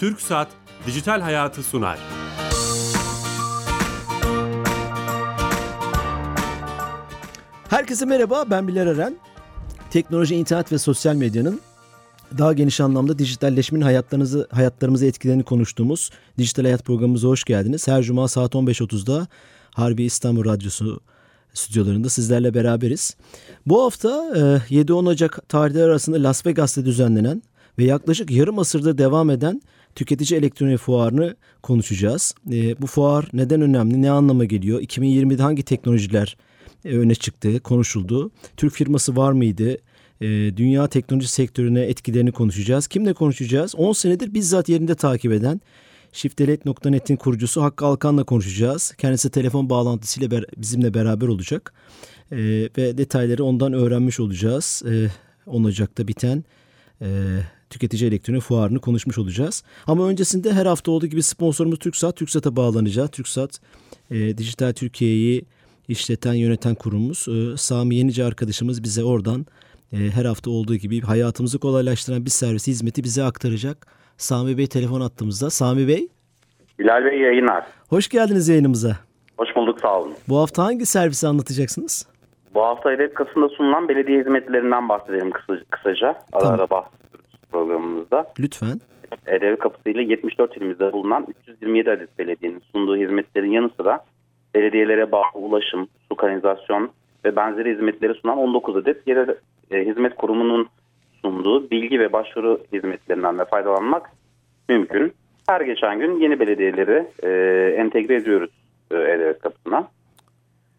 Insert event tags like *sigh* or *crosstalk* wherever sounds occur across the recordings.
Türk Saat Dijital Hayatı sunar. Herkese merhaba, ben Bilal Eren. Teknoloji, internet ve sosyal medyanın daha geniş anlamda dijitalleşmenin hayatlarınızı hayatlarımızı etkilerini konuştuğumuz Dijital Hayat programımıza hoş geldiniz. Her cuma saat 15.30'da Harbi İstanbul Radyosu stüdyolarında sizlerle beraberiz. Bu hafta 7-10 Ocak tarihleri arasında Las Vegas'ta düzenlenen ve yaklaşık yarım asırda devam eden tüketici elektronik fuarını konuşacağız. E, bu fuar neden önemli, ne anlama geliyor, 2020'de hangi teknolojiler e, öne çıktı, konuşuldu, Türk firması var mıydı, e, dünya teknoloji sektörüne etkilerini konuşacağız. Kimle konuşacağız? 10 senedir bizzat yerinde takip eden Şiftelet.net'in kurucusu Hakkı Alkan'la konuşacağız. Kendisi telefon bağlantısıyla bizimle beraber olacak. E, ve detayları ondan öğrenmiş olacağız. E, 10 Ocak'ta biten tüketici elektronik fuarını konuşmuş olacağız. Ama öncesinde her hafta olduğu gibi sponsorumuz TürkSat. TürkSat'a bağlanacağız. TürkSat e, Dijital Türkiye'yi işleten, yöneten kurumumuz. E, Sami Yenici arkadaşımız bize oradan e, her hafta olduğu gibi hayatımızı kolaylaştıran bir servis hizmeti bize aktaracak. Sami Bey telefon attığımızda. Sami Bey. Bilal Bey yayınlar. Hoş geldiniz yayınımıza. Hoş bulduk sağ olun. Bu hafta hangi servisi anlatacaksınız? Bu hafta hedef kasında sunulan belediye hizmetlerinden bahsedelim kısaca. Ara tamam. ara programımızda. Lütfen. Hedef kapısıyla 74 ilimizde bulunan 327 adet belediyenin sunduğu hizmetlerin yanı sıra belediyelere bağlı ulaşım, su kanalizasyon ve benzeri hizmetleri sunan 19 adet yerel e, hizmet kurumunun sunduğu bilgi ve başvuru hizmetlerinden de faydalanmak mümkün. Her geçen gün yeni belediyeleri e, entegre ediyoruz e, kapısına.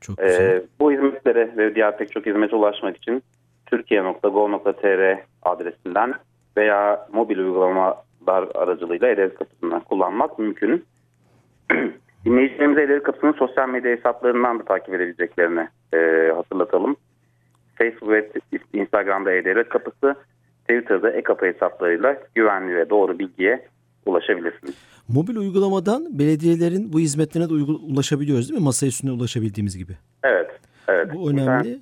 Çok güzel. E, bu hizmetlere ve diğer pek çok hizmete ulaşmak için türkiye.go.tr adresinden veya mobil uygulamalar aracılığıyla E-Devlet kapısından kullanmak mümkün. *clears throat* Dinleyicilerimize E-Devlet kapısının sosyal medya hesaplarından da takip edebileceklerini e, hatırlatalım. Facebook ve Instagram'da E-Devlet kapısı, Twitter'da e-kapı hesaplarıyla güvenli ve doğru bilgiye ulaşabilirsiniz. Mobil uygulamadan belediyelerin bu hizmetlerine de ulaşabiliyoruz değil mi? Masa üstüne ulaşabildiğimiz gibi. Evet. evet. Bu önemli.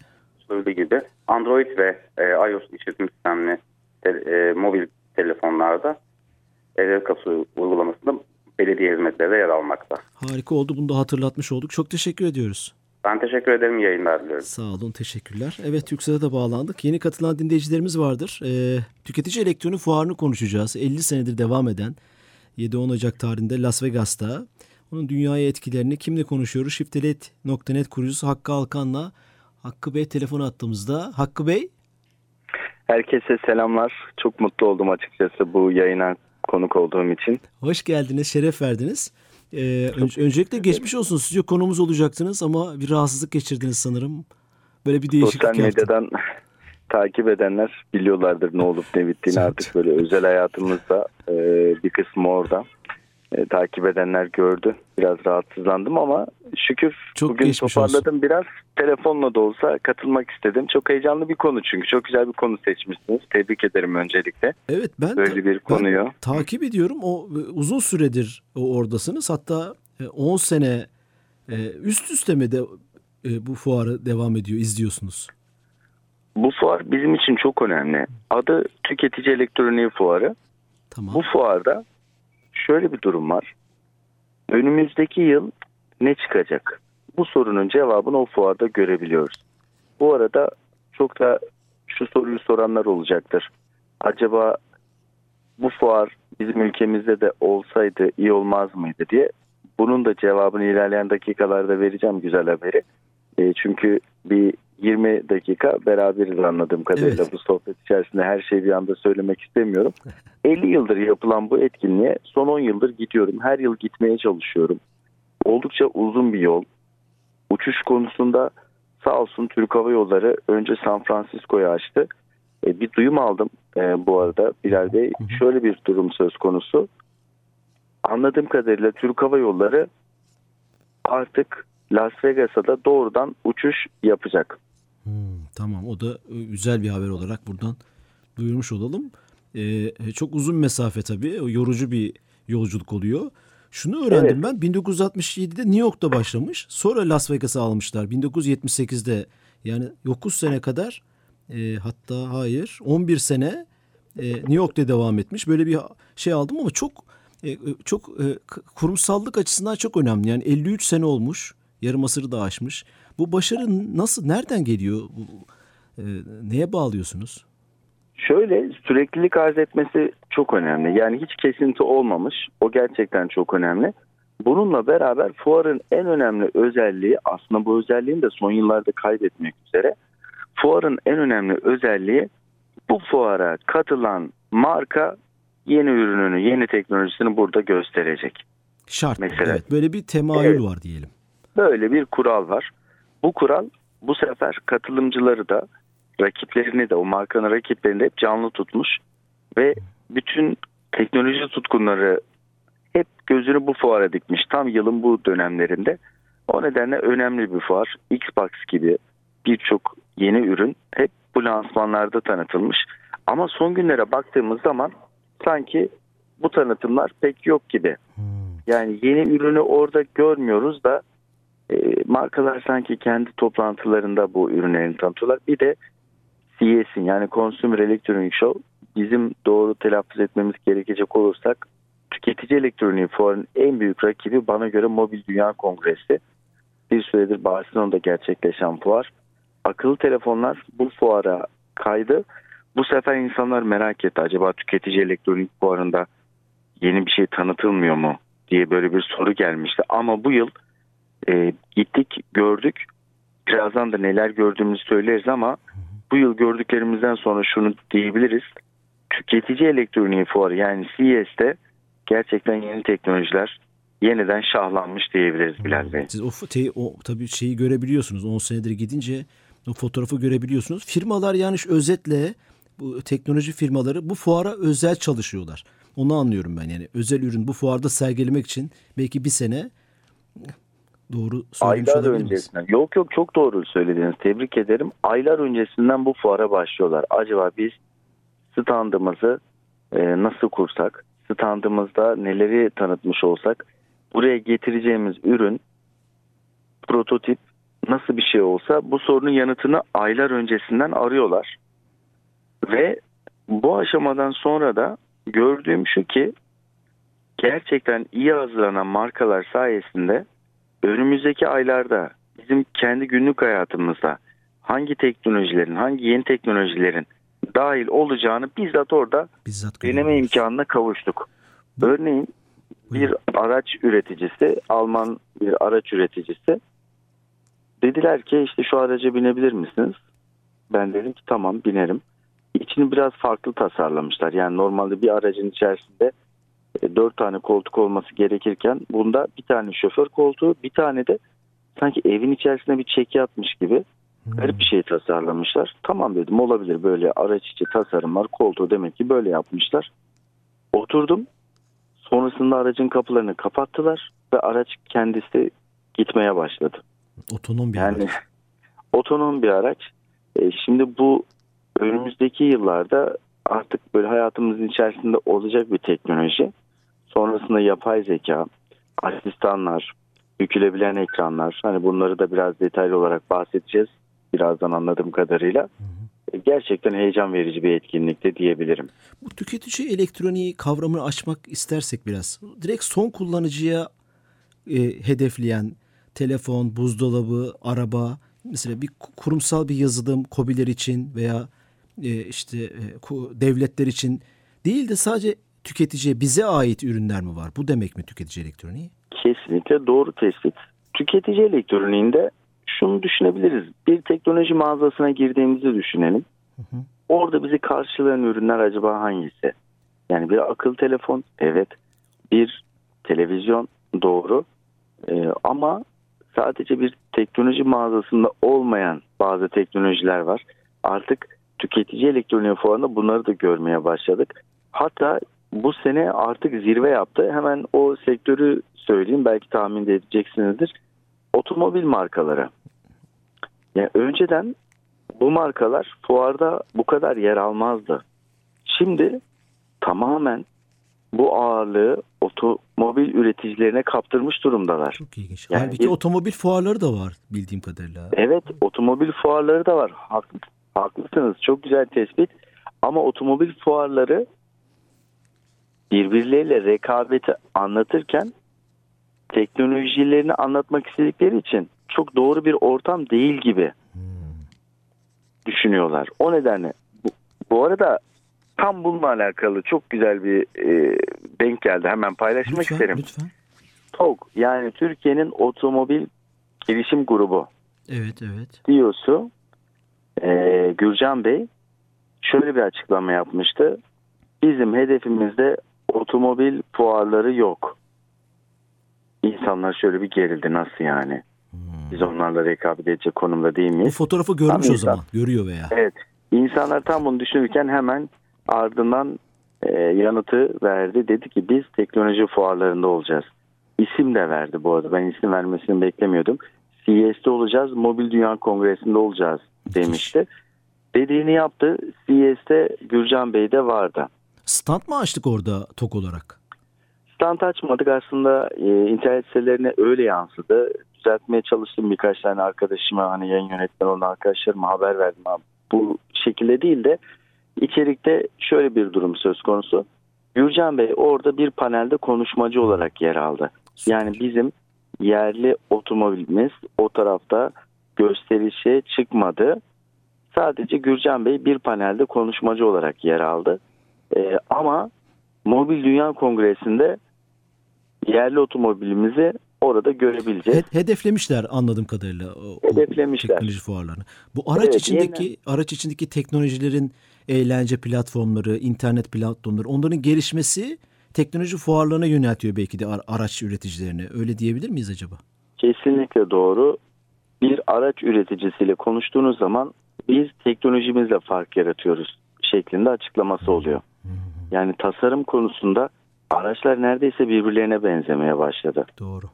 Söylediği gibi Android ve e, iOS işletim sistemli te, e, mobil telefonlarda e kapısı uygulamasında belediye hizmetleri de yer almakta. Harika oldu. Bunu da hatırlatmış olduk. Çok teşekkür ediyoruz. Ben teşekkür ederim. yayınlar diliyorum. Sağ olun. Teşekkürler. Evet TürkSat'a da bağlandık. Yeni katılan dinleyicilerimiz vardır. Ee, tüketici elektronik fuarını konuşacağız. 50 senedir devam eden 7-10 Ocak tarihinde Las Vegas'ta. Onun dünyaya etkilerini kimle konuşuyoruz? Şiftelet.net kurucusu Hakkı Alkan'la. Hakkı Bey telefon attığımızda. Hakkı Bey. Herkese selamlar. Çok mutlu oldum açıkçası bu yayına konuk olduğum için. Hoş geldiniz, şeref verdiniz. Ee, ön, öncelikle geçmiş olsun. Stüdyo konumuz olacaktınız ama bir rahatsızlık geçirdiniz sanırım. Böyle bir değişiklik Sosyal medyadan yaptım. *laughs* takip edenler biliyorlardır ne olup ne bittiğini evet. artık böyle özel hayatımızda e, bir kısmı orada. E, takip edenler gördü. Biraz rahatsızlandım ama şükür Çok bugün toparladım olsun. biraz. Telefonla da olsa katılmak istedim. Çok heyecanlı bir konu çünkü. Çok güzel bir konu seçmişsiniz. Tebrik ederim öncelikle. Evet ben böyle bir konuyu takip ediyorum. O uzun süredir oradasınız. Hatta 10 sene e, üst üste mi de e, bu fuarı devam ediyor izliyorsunuz? Bu fuar bizim için çok önemli. Adı Tüketici Elektroniği Fuarı. Tamam. Bu fuarda şöyle bir durum var. Önümüzdeki yıl ne çıkacak? Bu sorunun cevabını o fuarda görebiliyoruz. Bu arada çok da şu soruyu soranlar olacaktır. Acaba bu fuar bizim ülkemizde de olsaydı iyi olmaz mıydı diye. Bunun da cevabını ilerleyen dakikalarda vereceğim güzel haberi. E, çünkü bir 20 dakika beraberiz anladığım kadarıyla Evet. bu sohbet içerisinde her şeyi bir anda söylemek istemiyorum. 50 yıldır yapılan bu etkinliğe son 10 yıldır gidiyorum. Her yıl gitmeye çalışıyorum. Oldukça uzun bir yol. Uçuş konusunda sağ olsun Türk Hava Yolları önce San Francisco'yu açtı. E, bir duyum aldım e, bu arada Bilal Bey. Şöyle bir durum söz konusu. Anladığım kadarıyla Türk Hava Yolları artık Las Vegas'a da doğrudan uçuş yapacak. Hmm, tamam o da e, güzel bir haber olarak buradan duyurmuş olalım. Ee, çok uzun mesafe tabii. Yorucu bir yolculuk oluyor. Şunu öğrendim ben 1967'de New York'ta başlamış. Sonra Las Vegas'a almışlar. 1978'de yani 9 sene kadar e, hatta hayır 11 sene e, New York'ta devam etmiş. Böyle bir şey aldım ama çok e, e, çok e, kurumsallık açısından çok önemli. Yani 53 sene olmuş, yarım asırı da aşmış. Bu başarı nasıl, nereden geliyor? E, neye bağlıyorsunuz? Şöyle süreklilik arz etmesi çok önemli. Yani hiç kesinti olmamış. O gerçekten çok önemli. Bununla beraber fuarın en önemli özelliği aslında bu özelliğini de son yıllarda kaybetmek üzere. Fuarın en önemli özelliği bu fuara katılan marka yeni ürününü, yeni teknolojisini burada gösterecek. Şart. Mesela, evet, böyle bir temayül evet, var diyelim. Böyle bir kural var. Bu kural bu sefer katılımcıları da rakiplerini de o markanın rakiplerini de hep canlı tutmuş ve bütün teknoloji tutkunları hep gözünü bu fuara dikmiş tam yılın bu dönemlerinde. O nedenle önemli bir fuar. Xbox gibi birçok yeni ürün hep bu lansmanlarda tanıtılmış. Ama son günlere baktığımız zaman sanki bu tanıtımlar pek yok gibi. Hmm. Yani yeni ürünü orada görmüyoruz da e, markalar sanki kendi toplantılarında bu ürünlerini tanıtıyorlar. Bir de CES'in yani Consumer Electronic Show bizim doğru telaffuz etmemiz gerekecek olursak tüketici elektroniği fuarın en büyük rakibi bana göre Mobil Dünya Kongresi. Bir süredir Barcelona'da gerçekleşen fuar. Akıllı telefonlar bu fuara kaydı. Bu sefer insanlar merak etti. Acaba tüketici elektronik fuarında yeni bir şey tanıtılmıyor mu diye böyle bir soru gelmişti. Ama bu yıl e, gittik gördük. Birazdan da neler gördüğümüzü söyleriz ama bu yıl gördüklerimizden sonra şunu diyebiliriz. Tüketici elektroniği fuarı yani CES'te gerçekten yeni teknolojiler yeniden şahlanmış diyebiliriz Bilal Bey. Siz o, te, o tabii şeyi görebiliyorsunuz. 10 senedir gidince o fotoğrafı görebiliyorsunuz. Firmalar yani özetle bu teknoloji firmaları bu fuara özel çalışıyorlar. Onu anlıyorum ben yani özel ürün bu fuarda sergilemek için belki bir sene doğru söylemiş Aylar öncesinden. Yok yok çok doğru söylediniz. Tebrik ederim. Aylar öncesinden bu fuara başlıyorlar. Acaba biz standımızı e, nasıl kursak, standımızda neleri tanıtmış olsak, buraya getireceğimiz ürün prototip nasıl bir şey olsa bu sorunun yanıtını aylar öncesinden arıyorlar. Ve bu aşamadan sonra da gördüğüm şu ki gerçekten iyi hazırlanan markalar sayesinde önümüzdeki aylarda bizim kendi günlük hayatımızda hangi teknolojilerin, hangi yeni teknolojilerin dahil olacağını bizzat orada bizzat deneme imkanına kavuştuk. Örneğin bir araç üreticisi, Alman bir araç üreticisi dediler ki işte şu araca binebilir misiniz? Ben dedim ki tamam binerim. İçini biraz farklı tasarlamışlar. Yani normalde bir aracın içerisinde dört tane koltuk olması gerekirken bunda bir tane şoför koltuğu bir tane de sanki evin içerisinde bir çeki atmış gibi hmm. garip bir şey tasarlamışlar. Tamam dedim olabilir böyle araç içi tasarım var koltuğu demek ki böyle yapmışlar. Oturdum sonrasında aracın kapılarını kapattılar ve araç kendisi gitmeye başladı. Otonom bir yani, araç. *laughs* Otonom bir araç. E, şimdi bu önümüzdeki yıllarda artık böyle hayatımızın içerisinde olacak bir teknoloji. Sonrasında yapay zeka, asistanlar, bükülebilen ekranlar. Hani bunları da biraz detaylı olarak bahsedeceğiz. Birazdan anladığım kadarıyla. Hı hı. Gerçekten heyecan verici bir etkinlikte diyebilirim. Bu tüketici elektroniği kavramını açmak istersek biraz. Direkt son kullanıcıya e, hedefleyen telefon, buzdolabı, araba, mesela bir kurumsal bir yazılım kobiler için veya e, işte e, devletler için değil de sadece tüketiciye bize ait ürünler mi var? Bu demek mi tüketici elektroniği? Kesinlikle doğru tespit. Tüketici elektroniğinde şunu düşünebiliriz. Bir teknoloji mağazasına girdiğimizi düşünelim. Hı hı. Orada bizi karşılayan ürünler acaba hangisi? Yani bir akıllı telefon evet. Bir televizyon doğru. Ee, ama sadece bir teknoloji mağazasında olmayan bazı teknolojiler var. Artık tüketici elektronik fuarında bunları da görmeye başladık. Hatta bu sene artık zirve yaptı. Hemen o sektörü söyleyeyim belki tahmin de edeceksinizdir. Otomobil markaları. Yani önceden bu markalar fuarda bu kadar yer almazdı. Şimdi tamamen bu ağırlığı otomobil üreticilerine kaptırmış durumdalar. Çok ilginç. Yani Halbuki otomobil fuarları da var bildiğim kadarıyla. Evet otomobil fuarları da var. Haklı, haklısınız çok güzel tespit. Ama otomobil fuarları birbirleriyle rekabeti anlatırken teknolojilerini anlatmak istedikleri için çok doğru bir ortam değil gibi düşünüyorlar. O nedenle bu, bu arada tam bununla alakalı çok güzel bir e, denk geldi. Hemen paylaşmak Lütfen, isterim. lütfen. TOG yani Türkiye'nin otomobil gelişim grubu Evet, evet. CEO'su e, Gürcan Bey şöyle bir açıklama yapmıştı. Bizim hedefimizde otomobil fuarları yok. İnsanlar şöyle bir gerildi nasıl yani? Biz onlarla rekabet edecek konumda değil miyiz? fotoğrafı görmüş Tabii o zaman. Görüyor veya. Evet. İnsanlar tam bunu düşünürken hemen ardından e, yanıtı verdi. Dedi ki biz teknoloji fuarlarında olacağız. İsim de verdi bu arada. Ben isim vermesini beklemiyordum. CES'te olacağız, Mobil Dünya Kongresi'nde olacağız demişti. Dediğini yaptı. CES'te Gürcan Bey de vardı. Stand mı açtık orada tok olarak? Stand açmadık aslında e, internet sitelerine öyle yansıdı. Düzeltmeye çalıştım birkaç tane arkadaşıma hani yayın yönetmeni olan arkadaşlarıma haber verdim abi. Bu şekilde değil de içerikte şöyle bir durum söz konusu. Gürcan Bey orada bir panelde konuşmacı olarak yer aldı. Yani bizim yerli otomobilimiz o tarafta gösterişe çıkmadı. Sadece Gürcan Bey bir panelde konuşmacı olarak yer aldı. Ee, ama Mobil Dünya Kongresi'nde yerli otomobilimizi orada görebileceğiz. He- hedeflemişler anladığım kadarıyla. o- o Hedeflemişler. Teknoloji fuarlarını. Bu araç Evet, içindeki araç içindeki teknolojilerin eğlence platformları, internet platformları, onların gelişmesi teknoloji fuarlarına yöneltiyor belki de ar- araç üreticilerini. Öyle diyebilir miyiz acaba? Kesinlikle doğru. Bir araç üreticisiyle konuştuğunuz zaman biz teknolojimizle fark yaratıyoruz şeklinde açıklaması oluyor. Yani tasarım konusunda araçlar neredeyse birbirlerine benzemeye başladı. Doğru.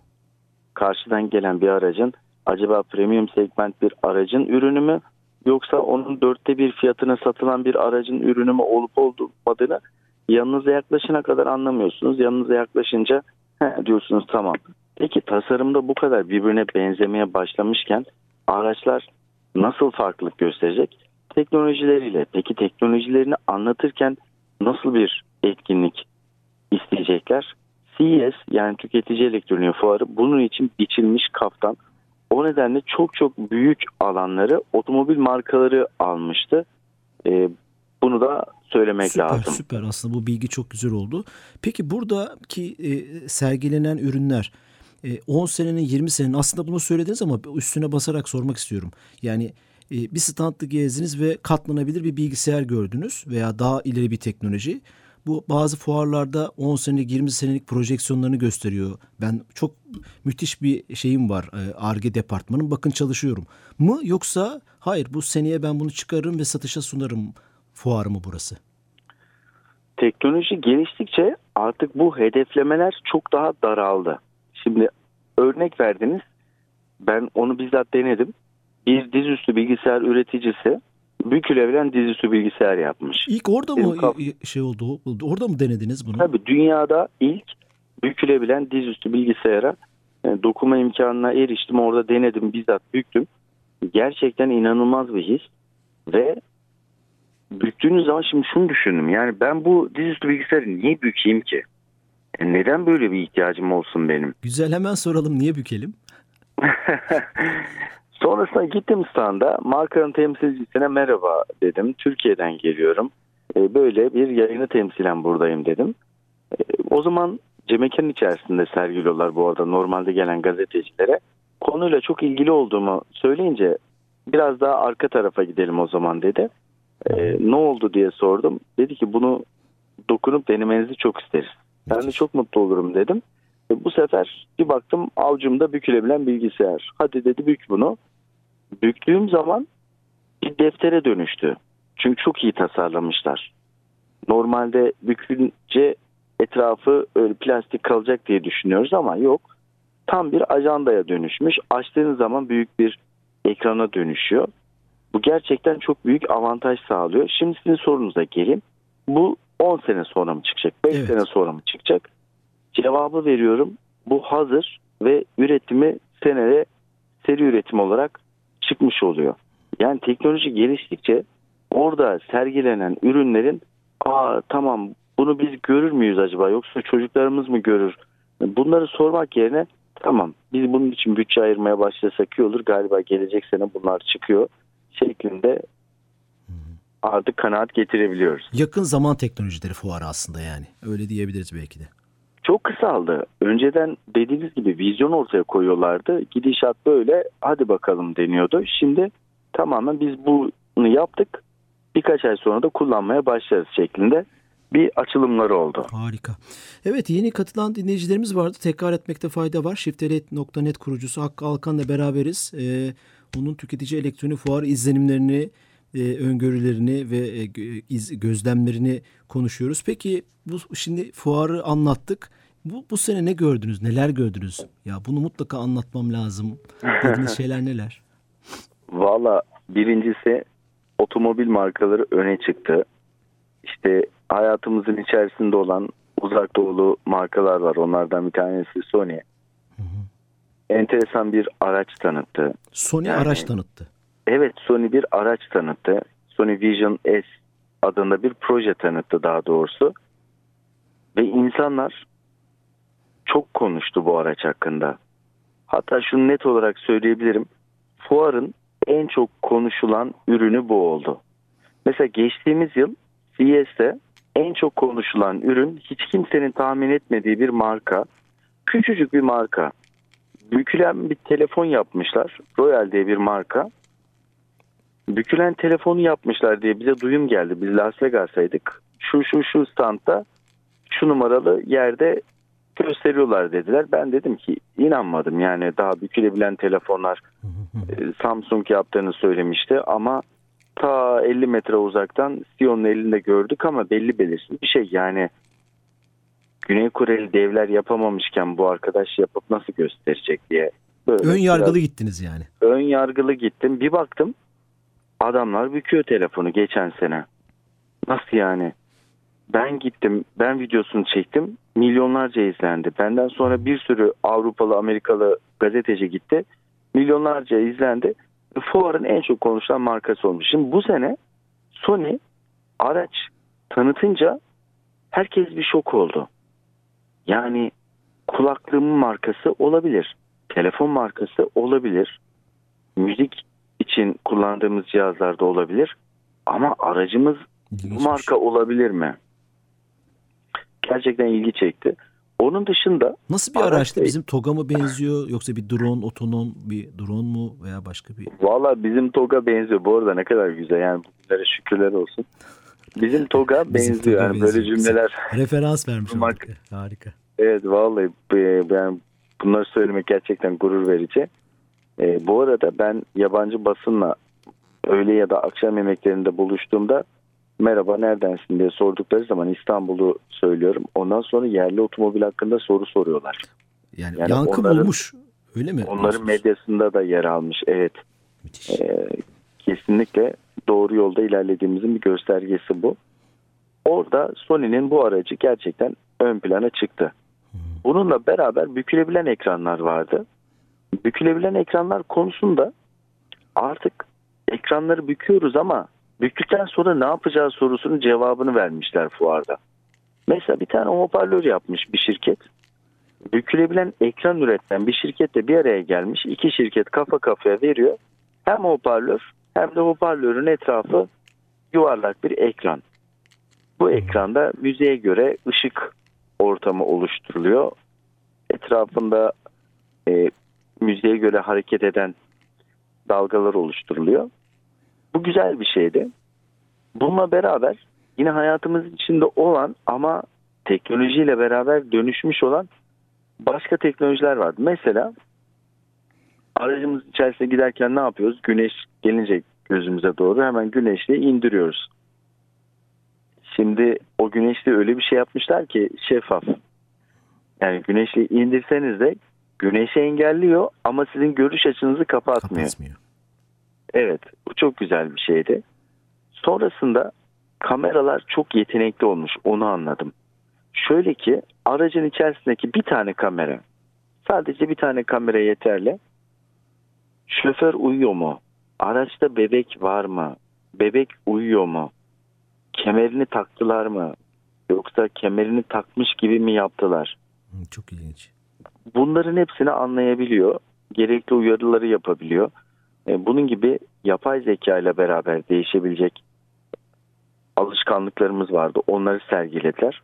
Karşıdan gelen bir aracın acaba premium segment bir aracın ürünü mü yoksa onun dörtte bir fiyatına satılan bir aracın ürünü mü olup olmadığını yanınıza yaklaşana kadar anlamıyorsunuz. Yanınıza yaklaşınca "He," diyorsunuz tamam. Peki tasarımda bu kadar birbirine benzemeye başlamışken araçlar nasıl farklılık gösterecek? Teknolojileriyle. Peki teknolojilerini anlatırken nasıl bir etkinlik isteyecekler? CES yani tüketici elektronik fuarı bunun için biçilmiş kaftan. O nedenle çok çok büyük alanları otomobil markaları almıştı. Ee, bunu da söylemek süper lazım. süper aslında bu bilgi çok güzel oldu. Peki buradaki e, sergilenen ürünler e, 10 senenin 20 senenin aslında bunu söylediniz ama üstüne basarak sormak istiyorum. Yani e, bir standı gezdiniz ve katlanabilir bir bilgisayar gördünüz veya daha ileri bir teknoloji. Bu bazı fuarlarda 10 senelik 20 senelik projeksiyonlarını gösteriyor. Ben çok müthiş bir şeyim var. Arge departmanım bakın çalışıyorum. Mı yoksa hayır bu seneye ben bunu çıkarırım ve satışa sunarım fuarı mı burası? teknoloji geliştikçe artık bu hedeflemeler çok daha daraldı. Şimdi örnek verdiniz. Ben onu bizzat denedim. Bir dizüstü bilgisayar üreticisi bükülebilen dizüstü bilgisayar yapmış. İlk orada Benim mı kaf- şey oldu? Orada mı denediniz bunu? Tabii dünyada ilk bükülebilen dizüstü bilgisayara e, dokuma imkanına eriştim. Orada denedim bizzat büktüm. Gerçekten inanılmaz bir his. Ve büktüğünüz zaman şimdi şunu düşündüm. Yani ben bu dizüstü bilgisayarı niye bükeyim ki? E, neden böyle bir ihtiyacım olsun benim? Güzel hemen soralım niye bükelim? *laughs* Sonrasında gittim standa markanın temsilcisine merhaba dedim. Türkiye'den geliyorum. E, böyle bir yayını temsilen buradayım dedim. E, o zaman Cemekan'ın içerisinde sergiliyorlar bu arada normalde gelen gazetecilere. Konuyla çok ilgili olduğumu söyleyince biraz daha arka tarafa gidelim o zaman dedi. E, ne oldu diye sordum. Dedi ki bunu dokunup denemenizi çok isteriz. Ben de çok mutlu olurum dedim. E, bu sefer bir baktım avcumda bükülebilen bilgisayar. Hadi dedi bük bunu. Büktüğüm zaman bir deftere dönüştü. Çünkü çok iyi tasarlamışlar. Normalde bükünce etrafı öyle plastik kalacak diye düşünüyoruz ama yok. Tam bir ajandaya dönüşmüş. Açtığınız zaman büyük bir ekrana dönüşüyor. Bu gerçekten çok büyük avantaj sağlıyor. Şimdi sizin sorunuza gelin. Bu 10 sene sonra mı çıkacak? 5 Evet. sene sonra mı çıkacak? Cevabı veriyorum. Bu hazır ve üretimi senede seri üretim olarak çıkmış oluyor. Yani teknoloji geliştikçe orada sergilenen ürünlerin aa tamam bunu biz görür müyüz acaba yoksa çocuklarımız mı görür? Bunları sormak yerine tamam biz bunun için bütçe ayırmaya başlasak iyi olur galiba gelecek sene bunlar çıkıyor şeklinde artık kanaat getirebiliyoruz. Yakın zaman teknolojileri fuarı aslında yani. Öyle diyebiliriz belki de. Çok kısaldı. Önceden dediğiniz gibi vizyon ortaya koyuyorlardı. Gidişat böyle hadi bakalım deniyordu. Şimdi tamamen biz bunu yaptık. Birkaç ay sonra da kullanmaya başlarız şeklinde bir açılımları oldu. Harika. Evet yeni katılan dinleyicilerimiz vardı. Tekrar etmekte fayda var. Shiftelet.net kurucusu Hakkı Alkan'la beraberiz. Ee, onun tüketici elektronik fuar izlenimlerini, e, öngörülerini ve e, iz, gözlemlerini konuşuyoruz. Peki bu şimdi fuarı anlattık. Bu, bu sene ne gördünüz? Neler gördünüz? Ya bunu mutlaka anlatmam lazım. Dediğiniz *laughs* şeyler neler? Valla birincisi otomobil markaları öne çıktı. İşte hayatımızın içerisinde olan uzak doğulu markalar var. Onlardan bir tanesi Sony. Hı hı. Enteresan bir araç tanıttı. Sony yani, araç tanıttı. Evet Sony bir araç tanıttı. Sony Vision S adında bir proje tanıttı daha doğrusu. Ve insanlar çok konuştu bu araç hakkında. Hatta şunu net olarak söyleyebilirim. Fuarın en çok konuşulan ürünü bu oldu. Mesela geçtiğimiz yıl CES'te en çok konuşulan ürün hiç kimsenin tahmin etmediği bir marka. Küçücük bir marka. Bükülen bir telefon yapmışlar. Royal diye bir marka. Bükülen telefonu yapmışlar diye bize duyum geldi. Biz Las Vegas'taydık. Şu şu şu standta şu numaralı yerde gösteriyorlar dediler. Ben dedim ki inanmadım yani daha bükülebilen telefonlar *laughs* e, Samsung yaptığını söylemişti ama ta 50 metre uzaktan Sion'un elinde gördük ama belli belirsiz bir şey yani Güney Koreli devler yapamamışken bu arkadaş yapıp nasıl gösterecek diye. Böyle ön yargılı gittiniz yani. Ön yargılı gittim. Bir baktım adamlar büküyor telefonu geçen sene. Nasıl yani? Ben gittim, ben videosunu çektim. Milyonlarca izlendi. Benden sonra bir sürü Avrupalı, Amerikalı gazeteci gitti. Milyonlarca izlendi. Fuarın en çok konuşulan markası olmuş. Şimdi bu sene Sony araç tanıtınca herkes bir şok oldu. Yani kulaklığımın markası olabilir. Telefon markası olabilir. Müzik için kullandığımız cihazlarda olabilir. Ama aracımız bu marka olabilir mi? Gerçekten ilgi çekti. Onun dışında nasıl bir araçtı? Araç, bizim TOG'a mı benziyor yoksa bir drone, otonom bir drone mu veya başka bir? Valla bizim TOG'a benziyor. Bu arada ne kadar güzel yani bugünlere şükürler olsun. Bizim TOG'a benziyor yani benziyor. böyle cümleler. Referans vermiş olduk. Harika. Evet vallahi ben bunları söylemek gerçekten gurur verici. E, bu arada ben yabancı basınla öğle ya da akşam yemeklerinde buluştuğumda merhaba neredensin diye sordukları zaman İstanbul'u söylüyorum. Ondan sonra yerli otomobil hakkında soru soruyorlar. Yani, yani yankı onların, bulmuş öyle mi? Onların medyasında da yer almış evet. Ee, kesinlikle doğru yolda ilerlediğimizin bir göstergesi bu. Orada Sony'nin bu aracı gerçekten ön plana çıktı. Bununla beraber bükülebilen ekranlar vardı. Bükülebilen ekranlar konusunda artık ekranları büküyoruz ama büktükten sonra ne yapacağı sorusunun cevabını vermişler fuarda. Mesela bir tane hoparlör yapmış bir şirket. Bükülebilen ekran üreten bir şirketle bir araya gelmiş. İki şirket kafa kafaya veriyor. Hem hoparlör hem de hoparlörün etrafı yuvarlak bir ekran. Bu ekranda müziğe göre ışık ortamı oluşturuluyor. Etrafında e, müziğe göre hareket eden dalgalar oluşturuluyor. Bu güzel bir şeydi. Bununla beraber yine hayatımız içinde olan ama teknolojiyle beraber dönüşmüş olan başka teknolojiler vardı. Mesela aracımız içerisinde giderken ne yapıyoruz? Güneş gelince gözümüze doğru hemen güneşliği indiriyoruz. Şimdi o güneşliği öyle bir şey yapmışlar ki şeffaf. Yani güneşliği indirseniz de güneşi engelliyor ama sizin görüş açınızı kapatmıyor. Kapatmıyor. Evet bu çok güzel bir şeydi. Sonrasında kameralar çok yetenekli olmuş onu anladım. Şöyle ki aracın içerisindeki bir tane kamera sadece bir tane kamera yeterli. Şoför uyuyor mu? Araçta bebek var mı? Bebek uyuyor mu? Kemerini taktılar mı? Yoksa kemerini takmış gibi mi yaptılar? Çok ilginç. Bunların hepsini anlayabiliyor. Gerekli uyarıları yapabiliyor. E, Bunun gibi yapay zeka ile beraber değişebilecek alışkanlıklarımız vardı. Onları sergilediler.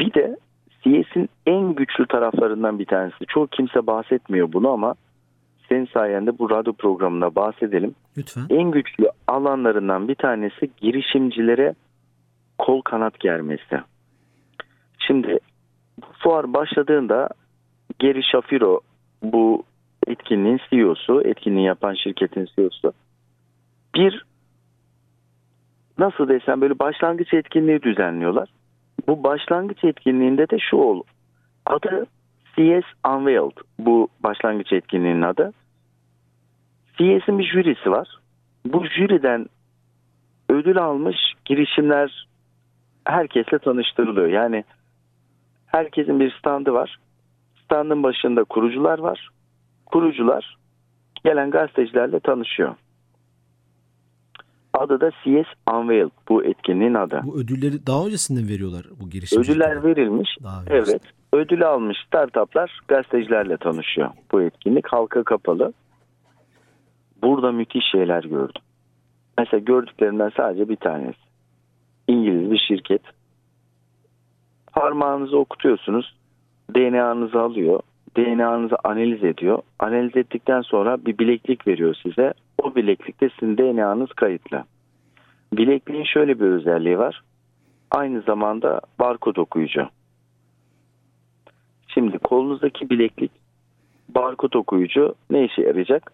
Bir de CS'in en güçlü taraflarından bir tanesi. Çok kimse bahsetmiyor bunu ama senin sayende bu radyo programında bahsedelim. Lütfen. En güçlü alanlarından bir tanesi girişimcilere kol kanat germesi. Şimdi bu fuar başladığında Geri Shapiro bu etkinliğin CEO'su, etkinliği yapan şirketin CEO'su bir nasıl desem böyle başlangıç etkinliği düzenliyorlar. Bu başlangıç etkinliğinde de şu ol. Adı CS Unveiled bu başlangıç etkinliğinin adı. CS'in bir jürisi var. Bu jüriden ödül almış girişimler herkesle tanıştırılıyor. Yani herkesin bir standı var. Standın başında kurucular var. Kurucular gelen gazetecilerle tanışıyor. Adı da CS Unveiled bu etkinliğin adı. Bu ödülleri daha öncesinden veriyorlar bu girişimciler. Ödüller verilmiş. Daha. Evet. Ödül almış startuplar gazetecilerle tanışıyor. Bu etkinlik halka kapalı. Burada müthiş şeyler gördüm. Mesela gördüklerimden sadece bir tanesi. İngiliz bir şirket. Parmağınızı okutuyorsunuz. DNA'nızı alıyor. DNA'nızı analiz ediyor. Analiz ettikten sonra bir bileklik veriyor size. O bileklikte sizin DNA'nız kayıtlı. Bilekliğin şöyle bir özelliği var. Aynı zamanda barkod okuyucu. Şimdi kolunuzdaki bileklik barkod okuyucu ne işe yarayacak?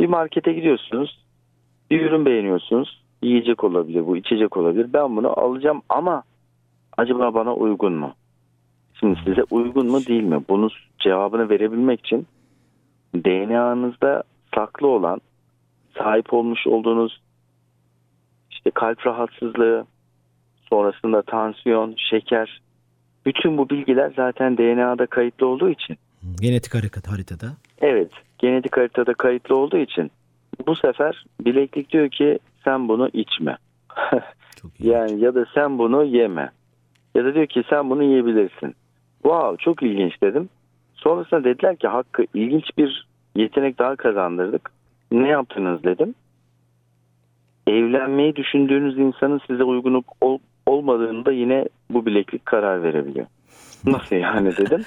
Bir markete gidiyorsunuz. Bir ürün beğeniyorsunuz. Yiyecek olabilir bu, içecek olabilir. Ben bunu alacağım ama acaba bana uygun mu? Şimdi size uygun mu değil mi? Bunun cevabını verebilmek için DNA'nızda saklı olan sahip olmuş olduğunuz işte kalp rahatsızlığı, sonrasında tansiyon, şeker bütün bu bilgiler zaten DNA'da kayıtlı olduğu için Genetik haritada. Evet, genetik haritada kayıtlı olduğu için bu sefer bileklik diyor ki sen bunu içme. Çok *laughs* iyi. yani ya da sen bunu yeme. Ya da diyor ki sen bunu yiyebilirsin. Wow çok ilginç dedim. Sonrasında dediler ki Hakkı ilginç bir yetenek daha kazandırdık. Ne yaptınız dedim. Evlenmeyi düşündüğünüz insanın size uygun ol- olmadığında yine bu bileklik karar verebiliyor. *laughs* Nasıl yani dedim.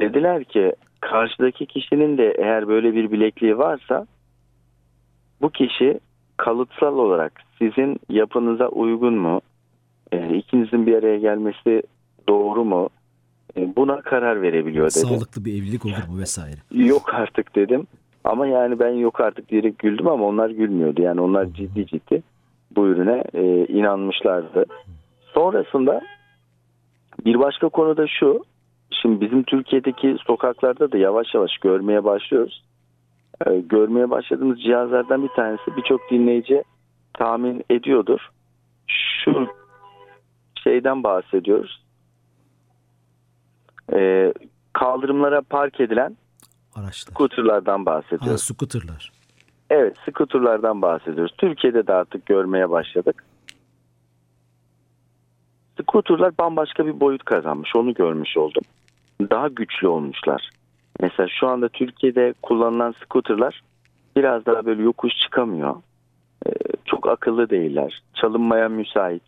Dediler ki karşıdaki kişinin de eğer böyle bir bilekliği varsa bu kişi kalıtsal olarak sizin yapınıza uygun mu? E, ikinizin bir araya gelmesi doğru mu? E, buna karar verebiliyor dedi. Sağlıklı bir evlilik olur mu vesaire. Yok artık dedim. Ama yani ben yok artık diyerek güldüm ama onlar gülmüyordu. Yani onlar ciddi ciddi bu ürüne e, inanmışlardı. Sonrasında bir başka konu da şu. Şimdi bizim Türkiye'deki sokaklarda da yavaş yavaş görmeye başlıyoruz. E, görmeye başladığımız cihazlardan bir tanesi birçok dinleyici tahmin ediyordur. Şu şeyden bahsediyoruz. E, kaldırımlara park edilen Araçlar. skuterlardan Ha, bahsediyoruz. scooterlar. Evet, skuterlardan bahsediyoruz. Türkiye'de de artık görmeye başladık. Skuterlar bambaşka bir boyut kazanmış. Onu görmüş oldum. Daha güçlü olmuşlar. Mesela şu anda Türkiye'de kullanılan skuterlar biraz daha böyle yokuş çıkamıyor. Ee, çok akıllı değiller. Çalınmaya müsait.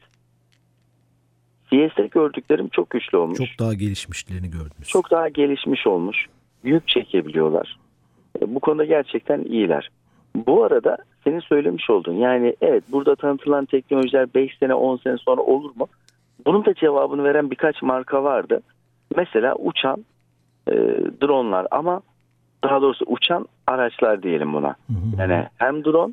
CS'de gördüklerim çok güçlü olmuş. Çok daha gelişmişlerini gördünüz. çok daha gelişmiş olmuş. Yük çekebiliyorlar. E, Bu konuda gerçekten iyiler. Bu arada senin söylemiş oldun. Yani evet burada tanıtılan teknolojiler 5 sene 10 sene sonra olur mu? Bunun da cevabını veren birkaç marka vardı. Mesela uçan e, dronlar ama daha doğrusu uçan araçlar diyelim buna. Hı hı. Yani hem drone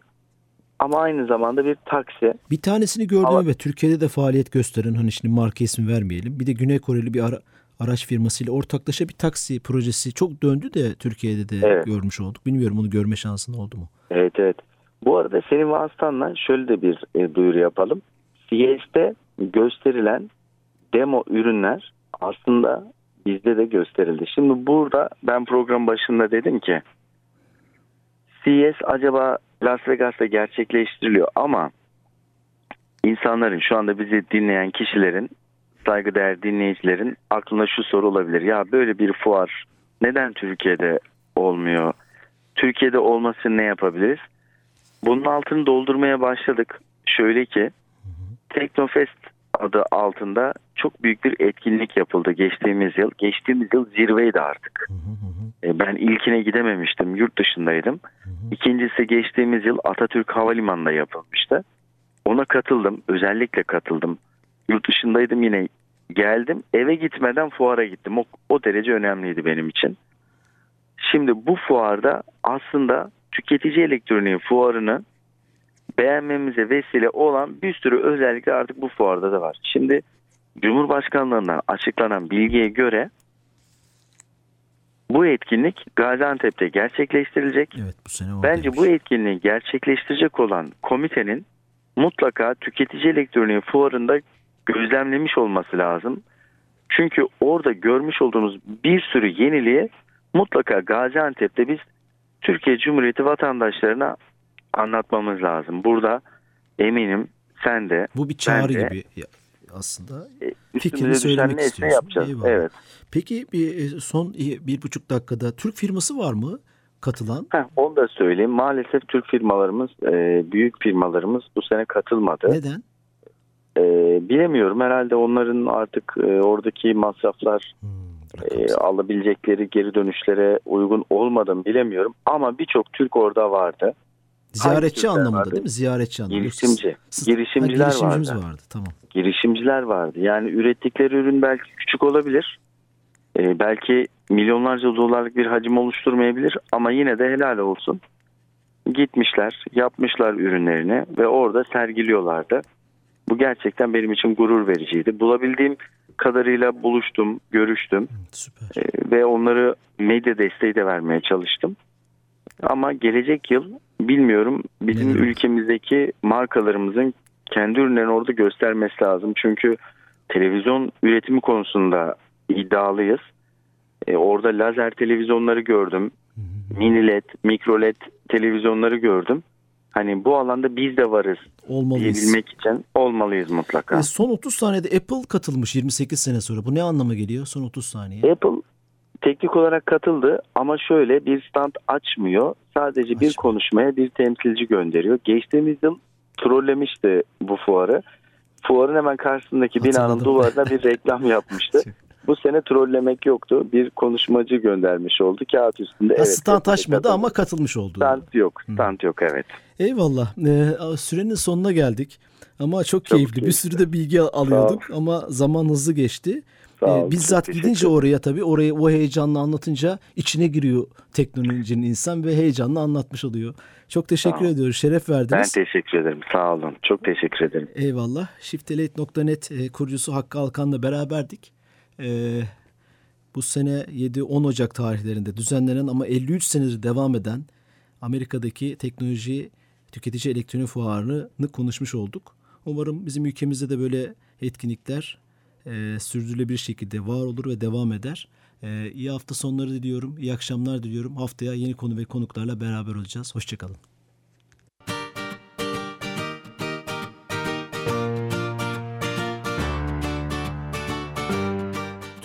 ama aynı zamanda bir taksi. Bir tanesini gördüm Ama- ve Türkiye'de de faaliyet gösteren hani şimdi marka ismi vermeyelim. Bir de Güney Koreli bir ara- araç firmasıyla ortaklaşa bir taksi projesi çok döndü de Türkiye'de de Evet. görmüş olduk. Bilmiyorum onu görme şansın oldu mu? Evet evet. Bu arada senin vasıtanla şöyle de bir e, duyuru yapalım. CES'te gösterilen demo ürünler aslında bizde de gösterildi. Şimdi burada ben program başında dedim ki CES acaba Las Vegas'ta gerçekleştiriliyor ama insanların şu anda bizi dinleyen kişilerin saygıdeğer dinleyicilerin aklına şu soru olabilir. Ya böyle bir fuar neden Türkiye'de olmuyor? Türkiye'de olması ne yapabiliriz? Bunun altını doldurmaya başladık. Şöyle ki Teknofest adı altında çok büyük bir etkinlik yapıldı geçtiğimiz yıl. Geçtiğimiz yıl zirveydi artık. E, Ben ilkine gidememiştim. Yurt dışındaydım. İkincisi geçtiğimiz yıl Atatürk Havalimanı'nda yapılmıştı. Ona katıldım. Özellikle katıldım. Yurt dışındaydım yine geldim. Eve gitmeden fuara gittim. O, o derece önemliydi benim için. Şimdi bu fuarda aslında tüketici elektroniği fuarını beğenmemize vesile olan bir sürü özellikler artık bu fuarda da var. Şimdi Cumhurbaşkanlığından açıklanan bilgiye göre bu etkinlik Gaziantep'te gerçekleştirilecek. Evet bu sene var Bence bu etkinliği gerçekleştirecek olan komitenin mutlaka tüketici elektroniği fuarında gözlemlemiş olması lazım. Çünkü orada görmüş olduğumuz bir sürü yeniliği mutlaka Gaziantep'te biz Türkiye Cumhuriyeti vatandaşlarına anlatmamız lazım. Burada eminim sen de Bu bir çağrı de, gibi aslında. e, Fikrini söylemek istiyorsun. yapacağız. Eyvallah. Evet. Peki bir e, son bir buçuk dakikada Türk firması var mı katılan? Heh, onu da söyleyeyim. Maalesef Türk firmalarımız, e, büyük firmalarımız bu sene katılmadı. Neden? Bilemiyorum. Herhalde onların artık oradaki masraflar Hmm, e, alabilecekleri geri dönüşlere uygun olmadığını bilemiyorum. Ama birçok Türk orada vardı. Ziyaretçi Türkler anlamında vardı? değil mi? Ziyaretçi anlamında. Girişimci. Girişimciler ha, girişimcimiz vardı. vardı. Tamam. Girişimciler vardı. Yani ürettikleri ürün belki küçük olabilir. E, belki milyonlarca dolarlık bir hacim oluşturmayabilir. Ama yine de helal olsun. Gitmişler, yapmışlar ürünlerini ve orada sergiliyorlardı. Bu gerçekten benim için gurur vericiydi. Bulabildiğim kadarıyla buluştum, görüştüm. Süper. E, ve onları medya desteği de vermeye çalıştım. Ama gelecek yıl bilmiyorum bizim olur? ülkemizdeki markalarımızın kendi ürünlerini orada göstermesi lazım. Çünkü televizyon üretimi konusunda iddialıyız. E, orada lazer televizyonları gördüm. Mini led, mikro led televizyonları gördüm. Hani bu alanda biz de varız Olmalıyız. diyebilmek için olmalıyız mutlaka. E, son 30 saniyede Apple katılmış 28 sene sonra. Bu ne anlama geliyor son 30 saniye? Apple teknik olarak katıldı ama şöyle bir stand açmıyor. Sadece bir Açmıyor. konuşmaya bir temsilci gönderiyor. Geçtiğimiz yıl trollemişti bu fuarı. Fuarın hemen karşısındaki binanın duvarına bir reklam yapmıştı. *laughs* Bu sene trollemek yoktu. Bir konuşmacı göndermiş oldu. Kağıt üstünde. Ha, evet, stand katıldı. ama katılmış oldu. Stand yok. Hı. Stand yok evet. Eyvallah. Ee, sürenin sonuna geldik. Ama çok, Çok keyifli. Bir keyifli. sürü de bilgi alıyorduk ama zaman hızlı geçti. Sağ Ee, bizzat gidince oraya tabii orayı o heyecanla anlatınca içine giriyor teknolojinin insan ve heyecanla anlatmış oluyor. Çok teşekkür Sağ ediyoruz. Şeref Ben verdiniz. teşekkür ederim. Sağ olun. Çok teşekkür ederim. Eyvallah. Shiftelate.net e, kurucusu Hakkı Alkan'la beraberdik. Ee, bu sene 7-10 Ocak tarihlerinde düzenlenen ama 53 senedir devam eden Amerika'daki teknoloji tüketici elektronik fuarını konuşmuş olduk. Umarım bizim ülkemizde de böyle etkinlikler e, sürdürülebilir şekilde var olur ve devam eder. E, iyi hafta sonları diliyorum, iyi akşamlar diliyorum. Haftaya yeni konu ve konuklarla beraber olacağız. Hoşçakalın.